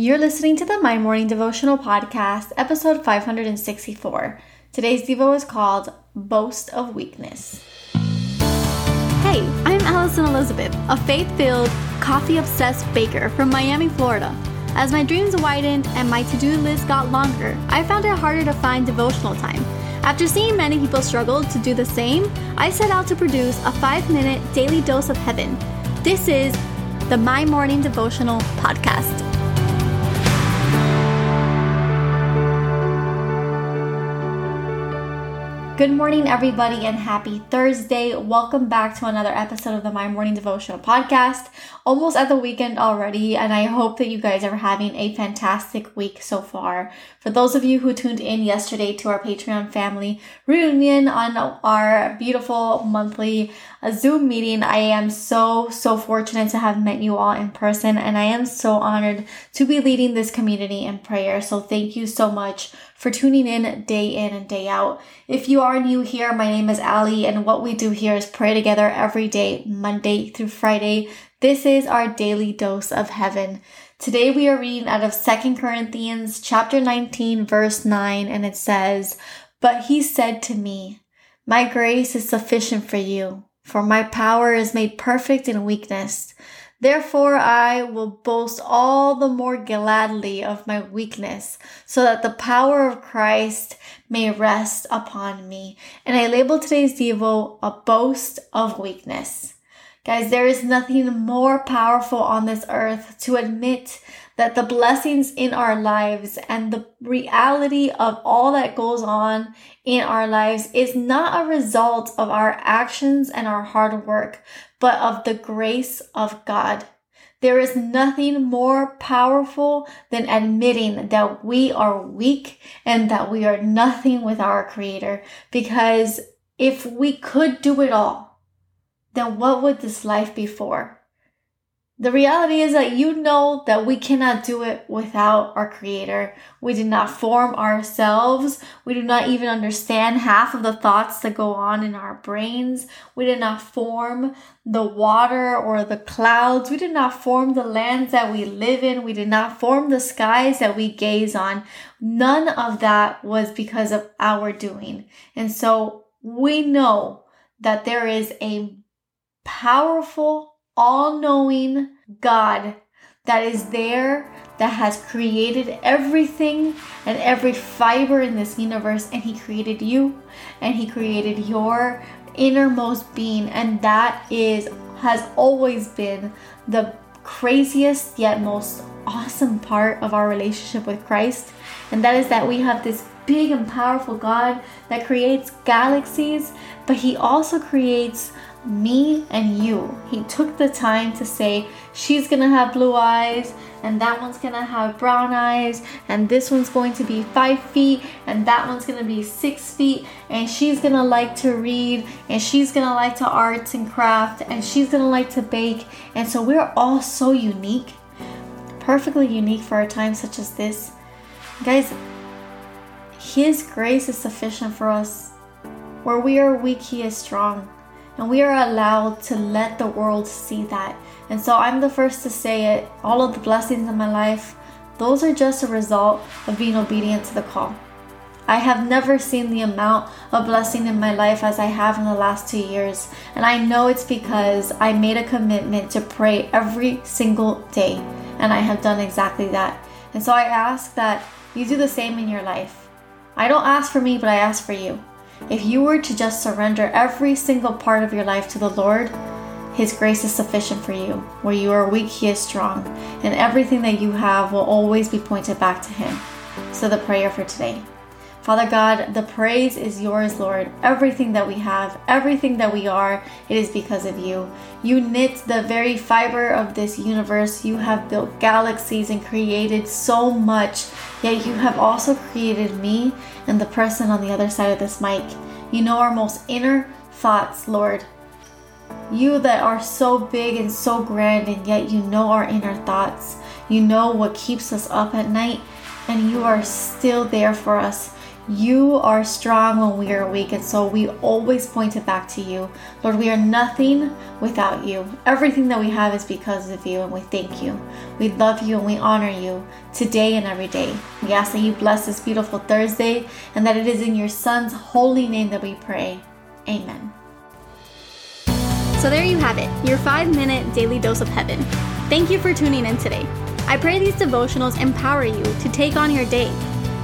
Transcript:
You're listening to the My Morning Devotional Podcast, episode 564. Today's Devo is called Boast of Weakness. Hey, I'm Alison Elizabeth, a faith filled, coffee obsessed baker from Miami, Florida. As my dreams widened and my to do list got longer, I found it harder to find devotional time. After seeing many people struggle to do the same, I set out to produce a five minute daily dose of heaven. This is the My Morning Devotional Podcast. Good morning, everybody, and happy Thursday. Welcome back to another episode of the My Morning Devotional Podcast. Almost at the weekend already, and I hope that you guys are having a fantastic week so far. For those of you who tuned in yesterday to our Patreon family reunion on our beautiful monthly Zoom meeting, I am so, so fortunate to have met you all in person, and I am so honored to be leading this community in prayer. So, thank you so much for tuning in day in and day out. If you are new here, my name is Ali, and what we do here is pray together every day, Monday through Friday. This is our daily dose of heaven. Today we are reading out of Second Corinthians chapter 19 verse 9 and it says, "But he said to me, my grace is sufficient for you, for my power is made perfect in weakness." Therefore, I will boast all the more gladly of my weakness, so that the power of Christ may rest upon me. And I label today's Devo a boast of weakness. Guys, there is nothing more powerful on this earth to admit that the blessings in our lives and the reality of all that goes on in our lives is not a result of our actions and our hard work, but of the grace of God. There is nothing more powerful than admitting that we are weak and that we are nothing with our Creator. Because if we could do it all, then what would this life be for? The reality is that you know that we cannot do it without our creator. We did not form ourselves. We do not even understand half of the thoughts that go on in our brains. We did not form the water or the clouds. We did not form the lands that we live in. We did not form the skies that we gaze on. None of that was because of our doing. And so we know that there is a powerful all knowing God that is there, that has created everything and every fiber in this universe. And He created you and He created your innermost being. And that is, has always been the craziest yet most awesome part of our relationship with Christ. And that is that we have this big and powerful God that creates galaxies, but He also creates me and you. He took the time to say, she's gonna have blue eyes, and that one's gonna have brown eyes, and this one's going to be five feet, and that one's gonna be six feet, and she's gonna like to read, and she's gonna like to arts and craft, and she's gonna like to bake. And so we're all so unique, perfectly unique for a time such as this. Guys, His grace is sufficient for us. Where we are weak, He is strong. And we are allowed to let the world see that. And so I'm the first to say it. All of the blessings in my life, those are just a result of being obedient to the call. I have never seen the amount of blessing in my life as I have in the last two years. And I know it's because I made a commitment to pray every single day. And I have done exactly that. And so I ask that you do the same in your life. I don't ask for me, but I ask for you. If you were to just surrender every single part of your life to the Lord, His grace is sufficient for you. Where you are weak, He is strong, and everything that you have will always be pointed back to Him. So, the prayer for today. Father God, the praise is yours, Lord. Everything that we have, everything that we are, it is because of you. You knit the very fiber of this universe. You have built galaxies and created so much, yet you have also created me and the person on the other side of this mic. You know our most inner thoughts, Lord. You that are so big and so grand, and yet you know our inner thoughts. You know what keeps us up at night, and you are still there for us. You are strong when we are weak, and so we always point it back to you. Lord, we are nothing without you. Everything that we have is because of you, and we thank you. We love you and we honor you today and every day. We ask that you bless this beautiful Thursday, and that it is in your Son's holy name that we pray. Amen. So there you have it, your five minute daily dose of heaven. Thank you for tuning in today. I pray these devotionals empower you to take on your day